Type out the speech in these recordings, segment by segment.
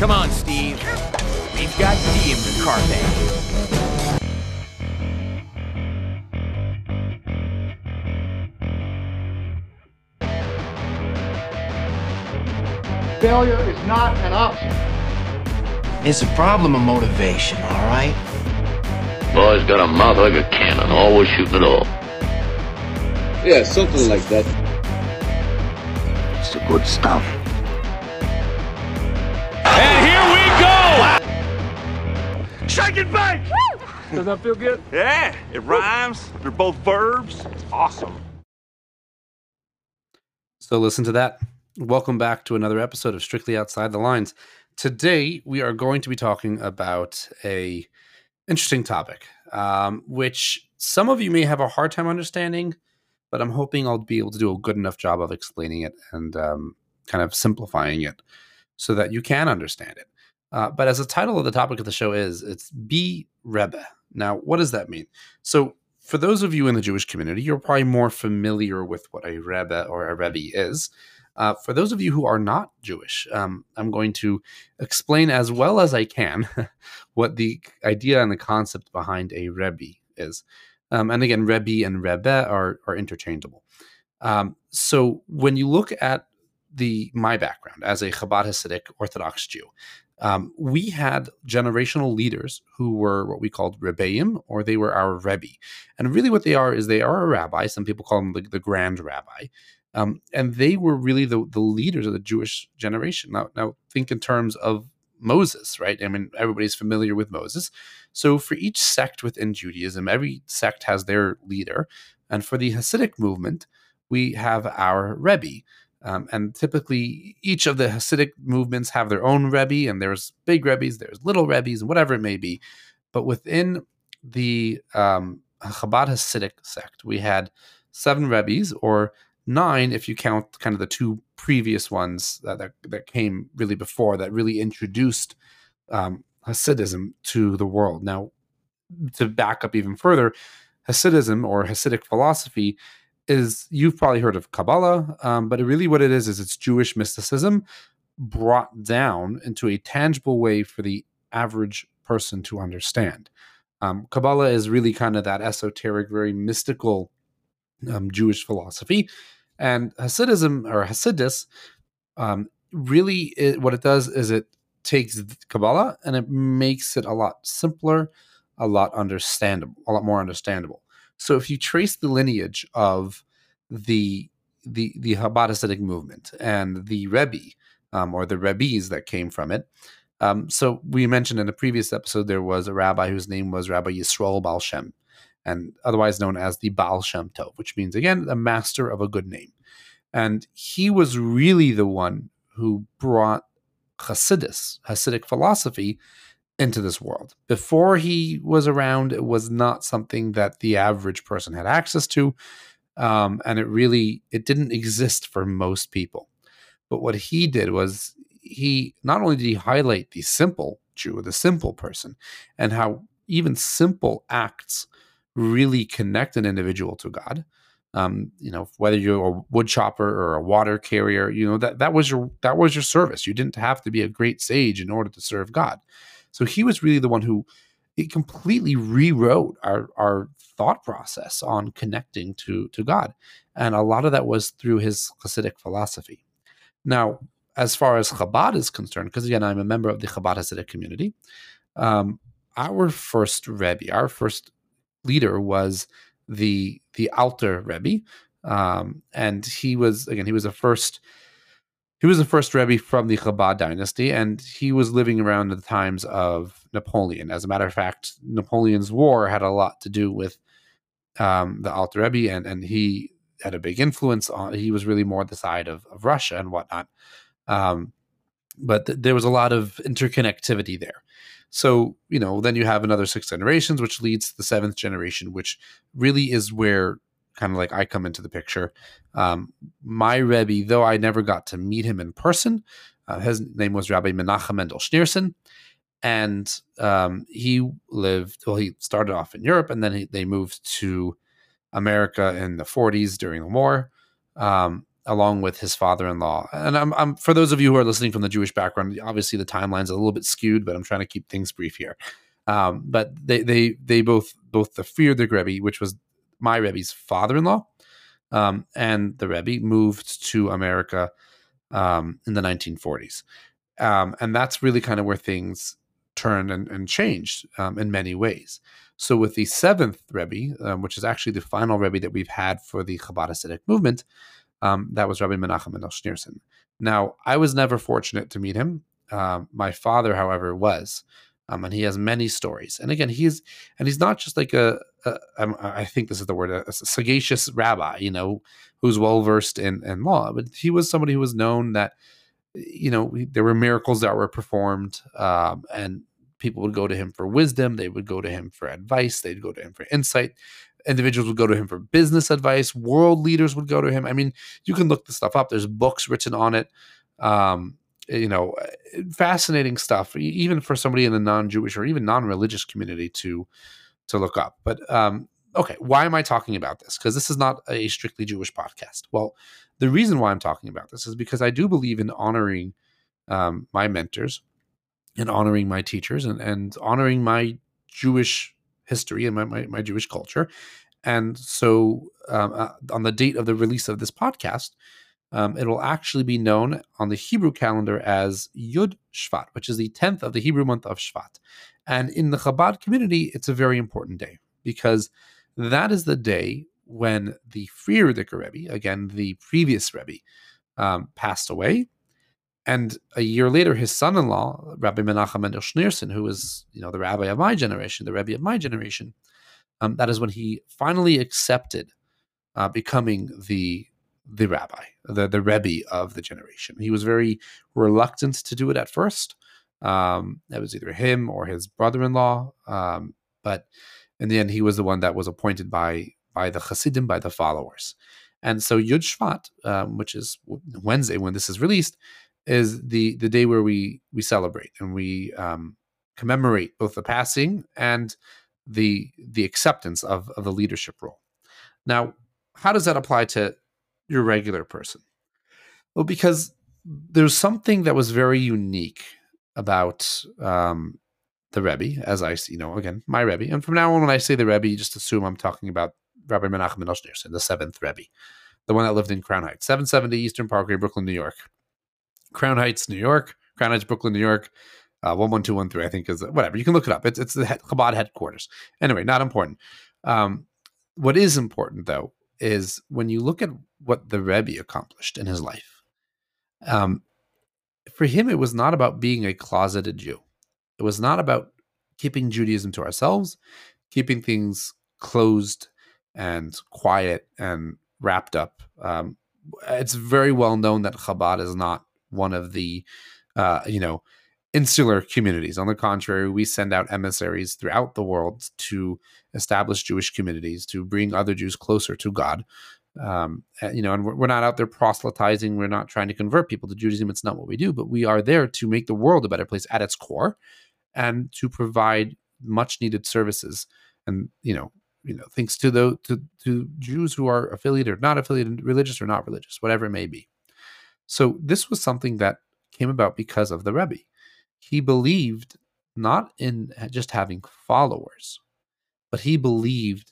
Come on, Steve. We've got D in the carpet. Failure is not an option. It's a problem of motivation, all right? Boy's got a mouth like a cannon, always shooting it off. Yeah, something like that. It's the good stuff. Shake and bake! Does that feel good? Yeah, it rhymes. They're both verbs. It's awesome. So listen to that. Welcome back to another episode of Strictly Outside the Lines. Today we are going to be talking about a interesting topic, um, which some of you may have a hard time understanding, but I'm hoping I'll be able to do a good enough job of explaining it and um, kind of simplifying it so that you can understand it. Uh, but as the title of the topic of the show is, it's Be Rebbe. Now, what does that mean? So, for those of you in the Jewish community, you're probably more familiar with what a Rebbe or a Rebbe is. Uh, for those of you who are not Jewish, um, I'm going to explain as well as I can what the idea and the concept behind a Rebbe is. Um, and again, Rebbe and Rebbe are, are interchangeable. Um, so when you look at the my background as a Chabad Hasidic Orthodox Jew, um, we had generational leaders who were what we called rebbeim, or they were our rebbe. And really, what they are is they are a rabbi. Some people call them the, the grand rabbi. Um, and they were really the, the leaders of the Jewish generation. Now, now, think in terms of Moses, right? I mean, everybody's familiar with Moses. So, for each sect within Judaism, every sect has their leader. And for the Hasidic movement, we have our rebbe. Um, and typically, each of the Hasidic movements have their own Rebbe, and there's big Rebbes, there's little Rebbes, and whatever it may be. But within the um, Chabad Hasidic sect, we had seven Rebbes, or nine if you count kind of the two previous ones that, that, that came really before that really introduced um, Hasidism to the world. Now, to back up even further, Hasidism or Hasidic philosophy is you've probably heard of Kabbalah, um, but really what it is is it's Jewish mysticism brought down into a tangible way for the average person to understand. Um, Kabbalah is really kind of that esoteric, very mystical um, Jewish philosophy, and Hasidism or Hasidus um, really it, what it does is it takes Kabbalah and it makes it a lot simpler, a lot understandable, a lot more understandable. So if you trace the lineage of the the the Hasidic movement and the Rebbe um, or the Rebbes that came from it, um, so we mentioned in a previous episode there was a rabbi whose name was Rabbi Yisrael Baal Shem, and otherwise known as the Baal Shem Tov, which means again the master of a good name, and he was really the one who brought Hasidus, Hasidic philosophy, into this world. Before he was around, it was not something that the average person had access to, um, and it really it didn't exist for most people. But what he did was he not only did he highlight the simple Jew, the simple person, and how even simple acts really connect an individual to God. Um, you know, whether you're a wood chopper or a water carrier, you know that that was your that was your service. You didn't have to be a great sage in order to serve God. So he was really the one who it completely rewrote our our thought process on connecting to to God, and a lot of that was through his Hasidic philosophy. Now, as far as Chabad is concerned, because again, I'm a member of the Chabad Hasidic community, um, our first Rebbe, our first leader was the the Alter Rebbe, um, and he was again he was the first he was the first Rebbe from the Chabad dynasty, and he was living around the times of Napoleon. As a matter of fact, Napoleon's war had a lot to do with um, the Alter Rebbe, and and he had a big influence on. He was really more the side of, of Russia and whatnot. Um, but th- there was a lot of interconnectivity there. So, you know, then you have another six generations, which leads to the seventh generation, which really is where kind of like I come into the picture. Um, my Rebbe, though I never got to meet him in person, uh, his name was Rabbi Menachem Mendel Schneerson. And um, he lived, well, he started off in Europe and then he, they moved to America in the 40s during the war. Um, along with his father-in-law. And I'm, I'm for those of you who are listening from the Jewish background, obviously the timeline's a little bit skewed, but I'm trying to keep things brief here. Um, but they they they both both the Frierdiker Rebbe, which was my Rebbe's father-in-law, um, and the Rebbe moved to America um, in the 1940s, um, and that's really kind of where things turned and, and changed um, in many ways. So with the seventh Rebbe, um, which is actually the final Rebbe that we've had for the Chabad Hasidic movement, um, that was Rabbi Menachem Mendel Schneerson. Now, I was never fortunate to meet him. Uh, my father, however, was, um, and he has many stories. And again, he's and he's not just like a, a I think this is the word, a, a sagacious rabbi, you know, who's well versed in in law, but he was somebody who was known that, you know, there were miracles that were performed, um, and people would go to him for wisdom. They would go to him for advice. They'd go to him for insight. Individuals would go to him for business advice. World leaders would go to him. I mean, you can look the stuff up. There's books written on it. Um, you know, fascinating stuff, even for somebody in the non-Jewish or even non-religious community to to look up. But um, okay, why am I talking about this? Because this is not a strictly Jewish podcast. Well, the reason why I'm talking about this is because I do believe in honoring um, my mentors and honoring my teachers and, and honoring my Jewish history and my, my, my Jewish culture. And so, um, uh, on the date of the release of this podcast, um, it will actually be known on the Hebrew calendar as Yud Shvat, which is the 10th of the Hebrew month of Shvat. And in the Chabad community, it's a very important day because that is the day when the Frierdiker Rebbe, again, the previous Rebbe, um, passed away. And a year later, his son-in-law, Rabbi Menachem Mendel Schneerson, who was, you know, the rabbi of my generation, the Rebbe of my generation, um, that is when he finally accepted uh, becoming the the rabbi, the the Rebbe of the generation. He was very reluctant to do it at first. Um, it was either him or his brother-in-law, um, but in the end, he was the one that was appointed by by the Hasidim, by the followers. And so Yud Shvat, um, which is Wednesday when this is released, is the the day where we we celebrate and we um, commemorate both the passing and the the acceptance of of the leadership role. Now, how does that apply to your regular person? Well, because there's something that was very unique about um, the Rebbe, as I see, you know, again, my Rebbe. And from now on, when I say the Rebbe, you just assume I'm talking about Rabbi Menachem Schneerson, the seventh Rebbe, the one that lived in Crown Heights, 770 Eastern Parkway, Brooklyn, New York. Crown Heights, New York, Crown Heights, Brooklyn, New York. Uh, one one two one three, I think is whatever. You can look it up. It's it's the Chabad headquarters. Anyway, not important. Um, what is important though is when you look at what the Rebbe accomplished in his life. Um, for him, it was not about being a closeted Jew. It was not about keeping Judaism to ourselves, keeping things closed and quiet and wrapped up. Um, it's very well known that Chabad is not one of the, uh, you know, insular communities. On the contrary, we send out emissaries throughout the world to establish Jewish communities, to bring other Jews closer to God. Um, you know, and we're, we're not out there proselytizing. We're not trying to convert people to Judaism. It's not what we do, but we are there to make the world a better place at its core, and to provide much needed services. And you know, you know, thanks to the to, to Jews who are affiliated or not affiliated, religious or not religious, whatever it may be. So this was something that came about because of the Rebbe. He believed not in just having followers, but he believed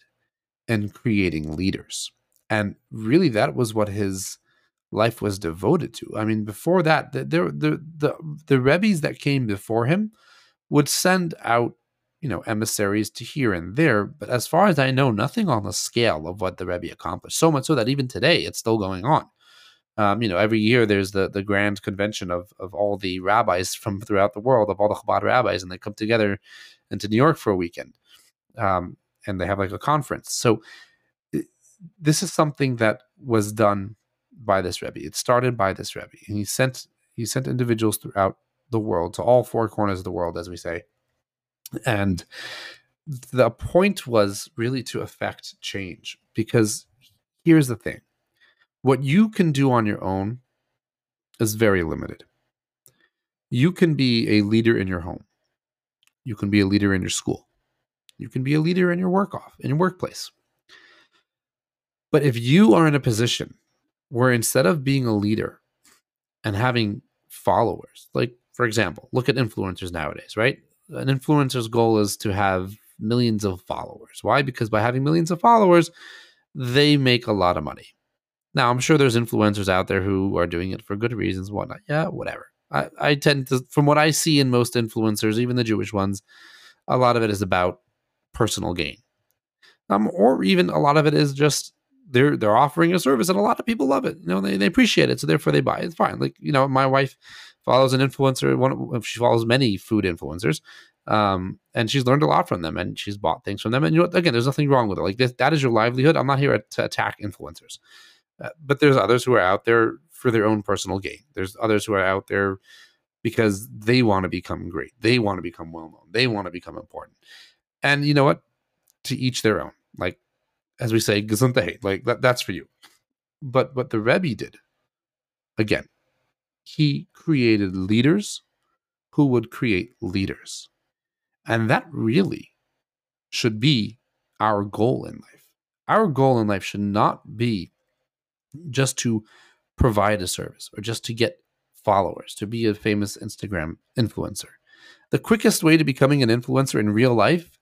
in creating leaders. And really, that was what his life was devoted to. I mean, before that, the the the the, Rebbe's that came before him would send out, you know, emissaries to here and there. But as far as I know, nothing on the scale of what the Rebbe accomplished. So much so that even today, it's still going on. Um, you know, every year there's the the grand convention of of all the rabbis from throughout the world, of all the Chabad rabbis, and they come together into New York for a weekend, um, and they have like a conference. So this is something that was done by this Rebbe. It started by this Rebbe, and he sent he sent individuals throughout the world to all four corners of the world, as we say, and the point was really to affect change because here's the thing what you can do on your own is very limited. You can be a leader in your home. You can be a leader in your school. You can be a leader in your work off, in your workplace. But if you are in a position where instead of being a leader and having followers, like for example, look at influencers nowadays, right? An influencer's goal is to have millions of followers. Why? Because by having millions of followers, they make a lot of money. Now, I'm sure there's influencers out there who are doing it for good reasons, whatnot. Yeah, whatever. I, I tend to, from what I see in most influencers, even the Jewish ones, a lot of it is about personal gain. Um, or even a lot of it is just they're they're offering a service and a lot of people love it. You know, they, they appreciate it, so therefore they buy. It's fine. Like you know, my wife follows an influencer. One she follows many food influencers, um, and she's learned a lot from them, and she's bought things from them. And you know, again, there's nothing wrong with it. Like this, that is your livelihood. I'm not here to attack influencers, uh, but there's others who are out there for their own personal gain. There's others who are out there because they want to become great. They want to become well known. They want to become important. And you know what? To each their own. Like as we say, gesundheit. Like that, that's for you. But what the Rebbe did, again, he created leaders who would create leaders. And that really should be our goal in life. Our goal in life should not be just to provide a service or just to get followers, to be a famous Instagram influencer. The quickest way to becoming an influencer in real life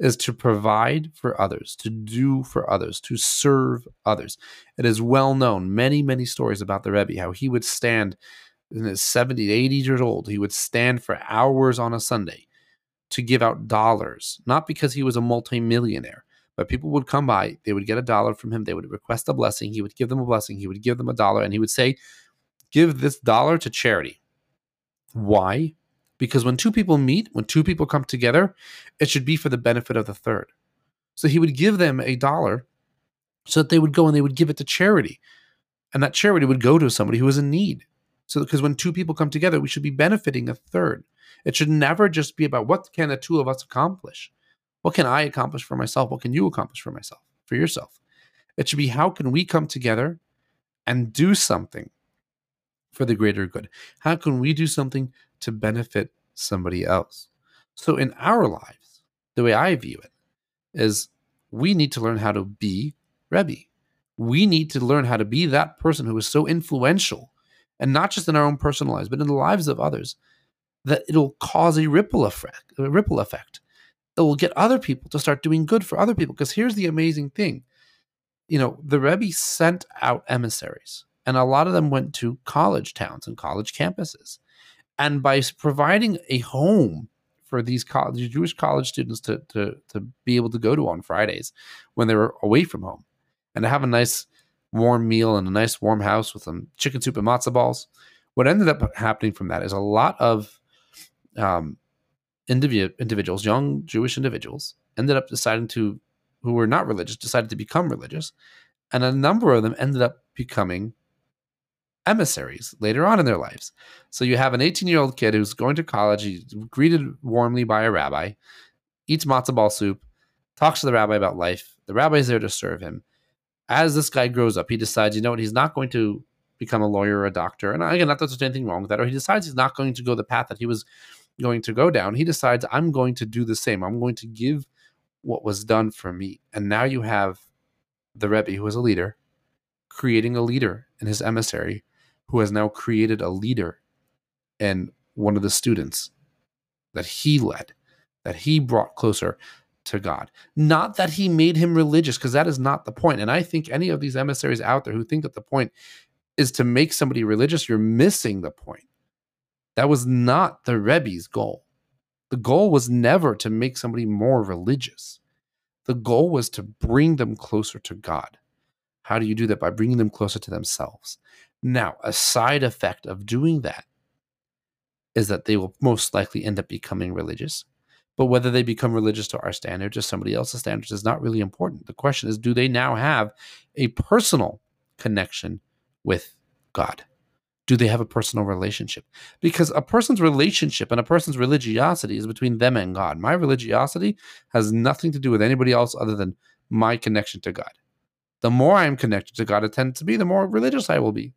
is to provide for others, to do for others, to serve others. It is well known, many, many stories about the Rebbe, how he would stand in his 70, 80 years old, he would stand for hours on a Sunday to give out dollars, not because he was a multimillionaire, but people would come by, they would get a dollar from him, they would request a blessing, he would give them a blessing, he would give them a dollar, and he would say, Give this dollar to charity. Why? Because when two people meet, when two people come together, it should be for the benefit of the third. So he would give them a dollar so that they would go and they would give it to charity. And that charity would go to somebody who is in need. So because when two people come together, we should be benefiting a third. It should never just be about what can the two of us accomplish? What can I accomplish for myself? What can you accomplish for myself, for yourself? It should be how can we come together and do something for the greater good? How can we do something to benefit somebody else? So in our lives, the way I view it is we need to learn how to be Rebbe. We need to learn how to be that person who is so influential, and not just in our own personal lives, but in the lives of others, that it'll cause a ripple effect. A ripple effect that will get other people to start doing good for other people. Because here's the amazing thing, you know, the Rebbe sent out emissaries, and a lot of them went to college towns and college campuses, and by providing a home for these college, Jewish college students to, to, to be able to go to on Fridays when they were away from home and to have a nice warm meal and a nice warm house with some chicken soup and matzo balls. What ended up happening from that is a lot of um, individu- individuals, young Jewish individuals, ended up deciding to, who were not religious, decided to become religious. And a number of them ended up becoming emissaries later on in their lives. So you have an 18 year old kid who's going to college, he's greeted warmly by a rabbi, eats matzo ball soup, talks to the rabbi about life. The rabbi is there to serve him. As this guy grows up, he decides, you know what, he's not going to become a lawyer or a doctor. And again, not that there's anything wrong with that. Or he decides he's not going to go the path that he was going to go down. He decides, I'm going to do the same. I'm going to give what was done for me. And now you have the Rebbe, who is a leader, creating a leader in his emissary who has now created a leader and one of the students that he led, that he brought closer to God. Not that he made him religious, because that is not the point. And I think any of these emissaries out there who think that the point is to make somebody religious, you're missing the point. That was not the Rebbe's goal. The goal was never to make somebody more religious. The goal was to bring them closer to God. How do you do that? By bringing them closer to themselves. Now, a side effect of doing that is that they will most likely end up becoming religious. But whether they become religious to our standards or somebody else's standards is not really important. The question is do they now have a personal connection with God? Do they have a personal relationship? Because a person's relationship and a person's religiosity is between them and God. My religiosity has nothing to do with anybody else other than my connection to God. The more I am connected to God, I tend to be, the more religious I will be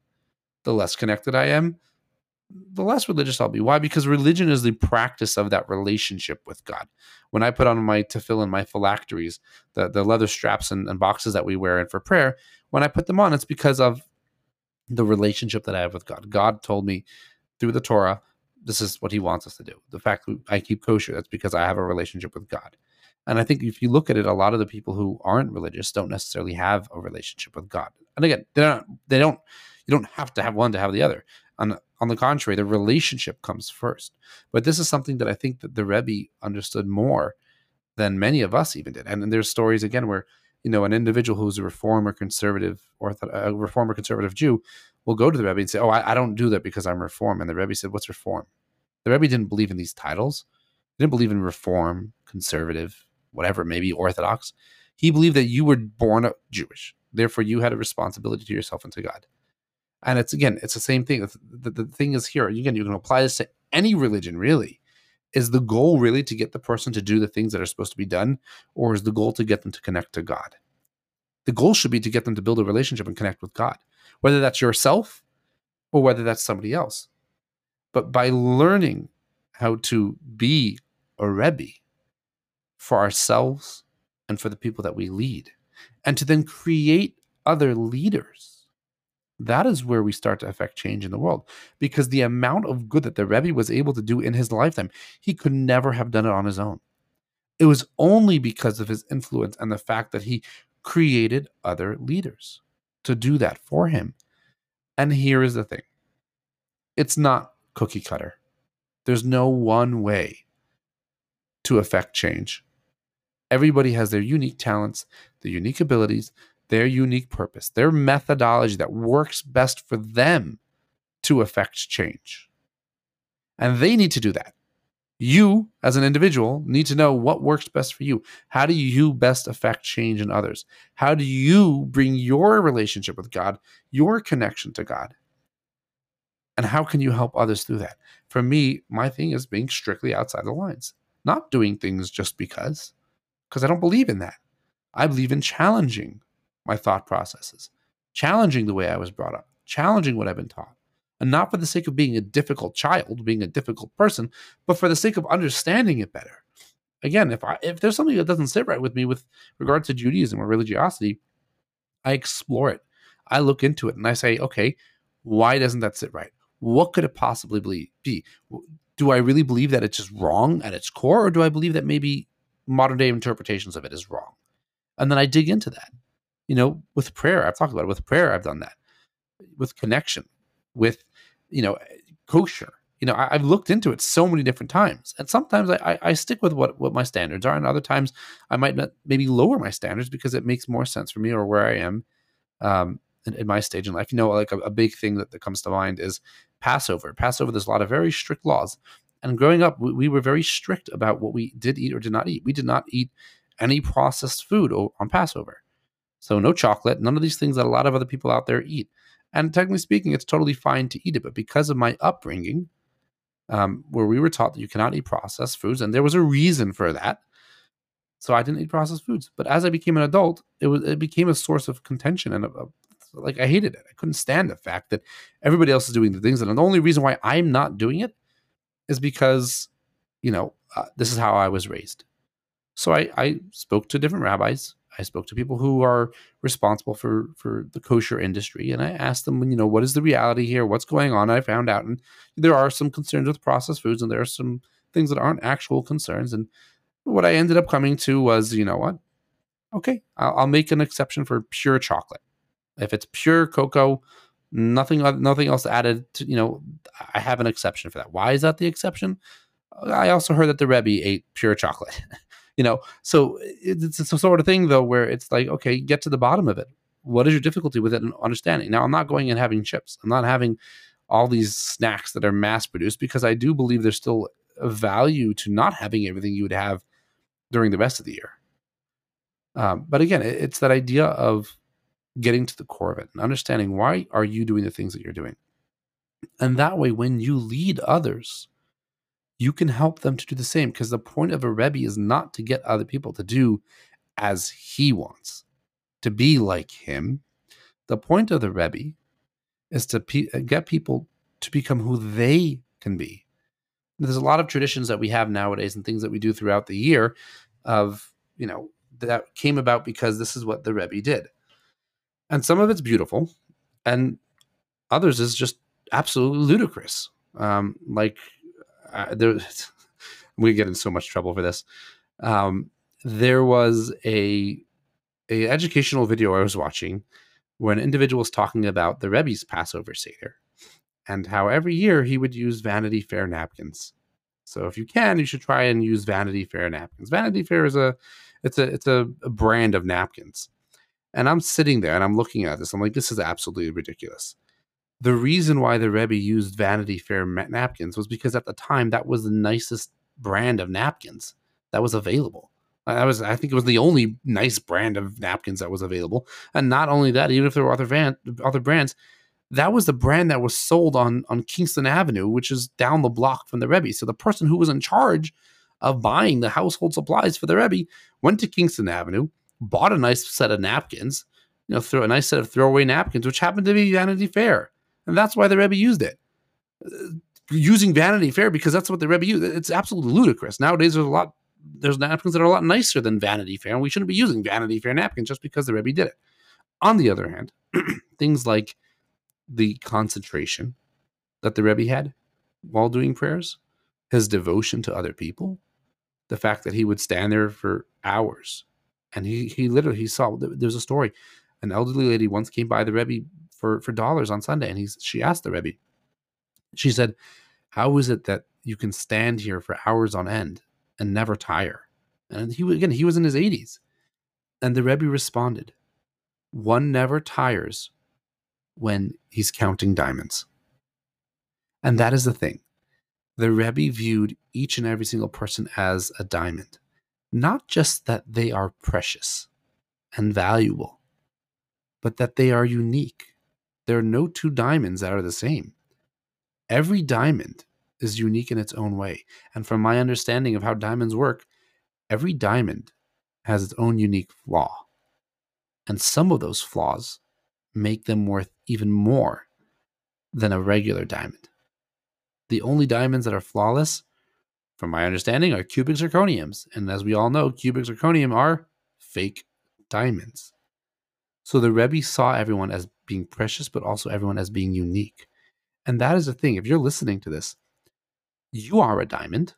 the less connected I am, the less religious I'll be. Why? Because religion is the practice of that relationship with God. When I put on my tefillin, my phylacteries, the, the leather straps and, and boxes that we wear in for prayer, when I put them on, it's because of the relationship that I have with God. God told me through the Torah, this is what He wants us to do. The fact that I keep kosher, that's because I have a relationship with God. And I think if you look at it, a lot of the people who aren't religious don't necessarily have a relationship with God. And again, they don't. They don't. You don't have to have one to have the other. On on the contrary, the relationship comes first. But this is something that I think that the Rebbe understood more than many of us even did. And, and there's stories again where you know an individual who's a reformer conservative or a reformer conservative Jew will go to the Rebbe and say, "Oh, I, I don't do that because I'm reform." And the Rebbe said, "What's reform?" The Rebbe didn't believe in these titles. He didn't believe in reform, conservative, whatever, maybe orthodox. He believed that you were born Jewish. Therefore, you had a responsibility to yourself and to God. And it's again, it's the same thing. The, the, thing is here, again, you can apply this to any religion, really. Is the goal really to get the person to do the things that are supposed to be done, or is the goal to get them to connect to God? The goal should be to get them to build a relationship and connect with God, whether that's yourself or whether that's somebody else. But by learning how to be a Rebbe for ourselves and for the people that we lead, and to then create other leaders that is where we start to affect change in the world because the amount of good that the Rebbe was able to do in his lifetime, he could never have done it on his own. It was only because of his influence and the fact that he created other leaders to do that for him. And here is the thing it's not cookie cutter, there's no one way to affect change. Everybody has their unique talents, their unique abilities, their unique purpose, their methodology that works best for them to affect change. And they need to do that. You, as an individual, need to know what works best for you. How do you best affect change in others? How do you bring your relationship with God, your connection to God? And how can you help others through that? For me, my thing is being strictly outside the lines, not doing things just because, because I don't believe in that. I believe in challenging my thought processes, challenging the way I was brought up, challenging what I've been taught. And not for the sake of being a difficult child, being a difficult person, but for the sake of understanding it better. Again, if I if there's something that doesn't sit right with me with regard to Judaism or religiosity, I explore it. I look into it and I say, okay, why doesn't that sit right? What could it possibly be? Do I really believe that it's just wrong at its core, or do I believe that maybe modern day interpretations of it is wrong? And then I dig into that you know, with prayer, I've talked about it. With prayer, I've done that. With connection, with, you know, kosher. You know, I, have looked into it so many different times, and sometimes I, I, I, stick with what what my standards are, and other times I might not maybe lower my standards because it makes more sense for me or where I am um, in, in, my stage in life. You know, like a, a big thing that, that comes to mind is Passover. Passover, there's a lot of very strict laws, and growing up, we, we were very strict about what we did eat or did not eat. We did not eat any processed food on Passover. So no chocolate, none of these things that a lot of other people out there eat. And technically speaking, it's totally fine to eat it. But because of my upbringing, um, where we were taught that you cannot eat processed foods, and there was a reason for that. So I didn't eat processed foods. But as I became an adult, it was it became a source of contention and a, a, like I hated it. I couldn't stand the fact that everybody else is doing the things, and the only reason why I'm not doing it is because, you know, uh, this is how I was raised. So I, I spoke to different rabbis I spoke to people who are responsible for for the kosher industry, and I asked them, you know, what is the reality here? What's going on? I found out, and there are some concerns with processed foods, and there are some things that aren't actual concerns. And what I ended up coming to was, you know what? Okay, I'll, I'll make an exception for pure chocolate. If it's pure cocoa, nothing nothing else added. To, you know, I have an exception for that. Why is that the exception? I also heard that the Rebbe ate pure chocolate. you know so it's, it's a sort of thing though where it's like okay get to the bottom of it. What is your difficulty with it and understanding? Now i'm not going and having chips. I'm not having all these snacks that are mass produced because i do believe there's still a value to not having everything you would have during the rest of the year. Um, but again it's that idea of getting to the core of it and understanding why are you doing the things that you're doing? And that way when you lead others you can help them to do the same because the point of a Rebbe is not to get other people to do as he wants, to be like him. The point of the Rebbe is to pe- uh, get people to become who they can be. There's a lot of traditions that we have nowadays and things that we do throughout the year of, you know, that came about because this is what the Rebbe did. And some of it's beautiful. And others is just absolutely ludicrous. Um, like uh, there, we get in so much trouble for this. Um, there was a a educational video I was watching where an individual was talking about the Rebbe's Passover Seder and how every year he would use Vanity Fair napkins. So if you can, you should try and use Vanity Fair napkins. Vanity Fair is a it's a it's a, a brand of napkins. And I'm sitting there and I'm looking at this. I'm like, this is absolutely ridiculous. The reason why the Rebbe used Vanity Fair napkins was because at the time that was the nicest brand of napkins that was available. I was, I think it was the only nice brand of napkins that was available. And not only that, even if there were other van, other brands, that was the brand that was sold on on Kingston Avenue, which is down the block from the Rebbe. So the person who was in charge of buying the household supplies for the Rebbe went to Kingston Avenue, bought a nice set of napkins, you know, throw a nice set of throwaway napkins, which happened to be Vanity Fair, and that's why the Rebbe used it. Uh, using Vanity Fair because that's what the Rebbe used. It's absolutely ludicrous. Nowadays, there's a lot there's napkins that are a lot nicer than Vanity Fair, and we shouldn't be using Vanity Fair napkins just because the Rebbe did it. On the other hand, things like the concentration that the Rebbe had while doing prayers, his devotion to other people, the fact that he would stand there for hours, and he he literally he saw there's a story, an elderly lady once came by the Rebbe for for dollars on Sunday, and he's she asked the Rebbe, she said, "How is it that you can stand here for hours on end and never tire. And he again, he was in his 80s. And the Rebbe responded, One never tires when he's counting diamonds. And that is the thing. The Rebbe viewed each and every single person as a diamond, not just that they are precious and valuable, but that they are unique. There are no two diamonds that are the same. Every diamond is unique in its own way. And from my understanding of how diamonds work, every diamond has its own unique flaw. And some of those flaws make them worth even more than a regular diamond. The only diamonds that are flawless, from my understanding, are cubic zirconiums. And as we all know, cubic zirconium are fake diamonds. So the Rebbe saw everyone as being precious, but also everyone as being unique. And that is the thing. If you're listening to this you are a diamond.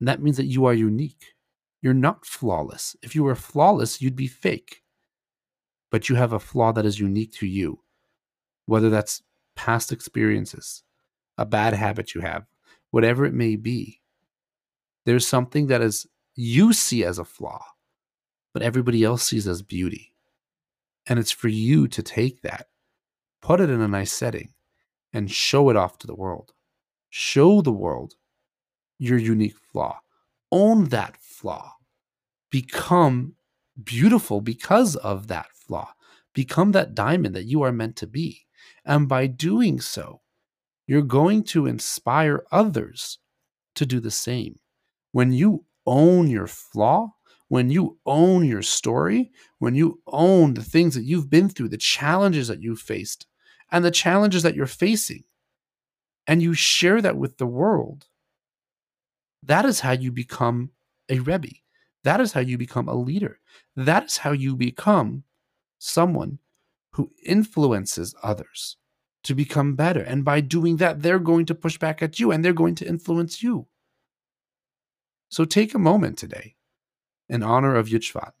And that means that you are unique. You're not flawless. If you were flawless, you'd be fake. But you have a flaw that is unique to you, whether that's past experiences, a bad habit you have, whatever it may be. There's something that is you see as a flaw, but everybody else sees as beauty. And it's for you to take that, put it in a nice setting, and show it off to the world. Show the world your unique flaw. Own that flaw. Become beautiful because of that flaw. Become that diamond that you are meant to be. And by doing so, you're going to inspire others to do the same. When you own your flaw, when you own your story, when you own the things that you've been through, the challenges that you've faced, and the challenges that you're facing, and you share that with the world, that is how you become a Rebbe. That is how you become a leader. That is how you become someone who influences others to become better. And by doing that, they're going to push back at you and they're going to influence you. So take a moment today in honor of Shvat,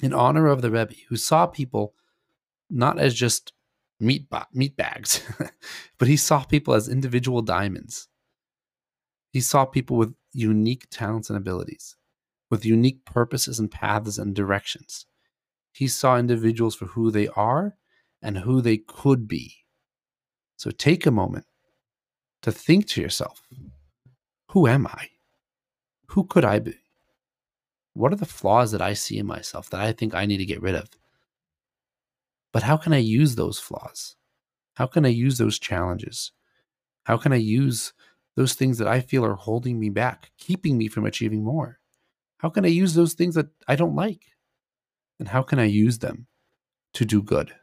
in honor of the Rebbe, who saw people not as just meat meat bags, but he saw people as individual diamonds. He saw people with unique talents and abilities, with unique purposes and paths and directions. He saw individuals for who they are and who they could be. So take a moment to think to yourself who am I? Who could I be? What are the flaws that I see in myself that I think I need to get rid of? But how can I use those flaws? How can I use those challenges? How can I use those things that I feel are holding me back, keeping me from achieving more? How can I use those things that I don't like? And how can I use them to do good?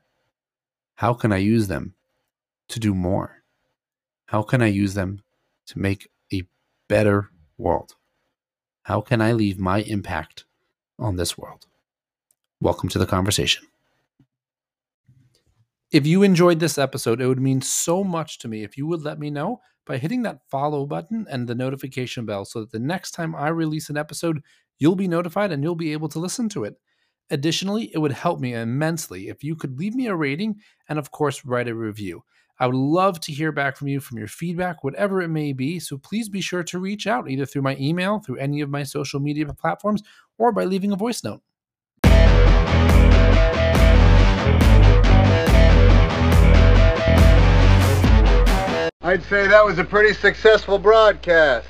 How can I use them to do more? How can I use them to make a better world? How can I leave my impact on this world? Welcome to the conversation. If you enjoyed this episode, it would mean so much to me if you would let me know by hitting that follow button and the notification bell so that the next time I release an episode, you'll be notified and you'll be able to listen to it. Additionally, it would help me immensely if you could leave me a rating and, of course, write a review. I would love to hear back from you from your feedback, whatever it may be. So please be sure to reach out either through my email, through any of my social media platforms, or by leaving a voice note. I'd say that was a pretty successful broadcast.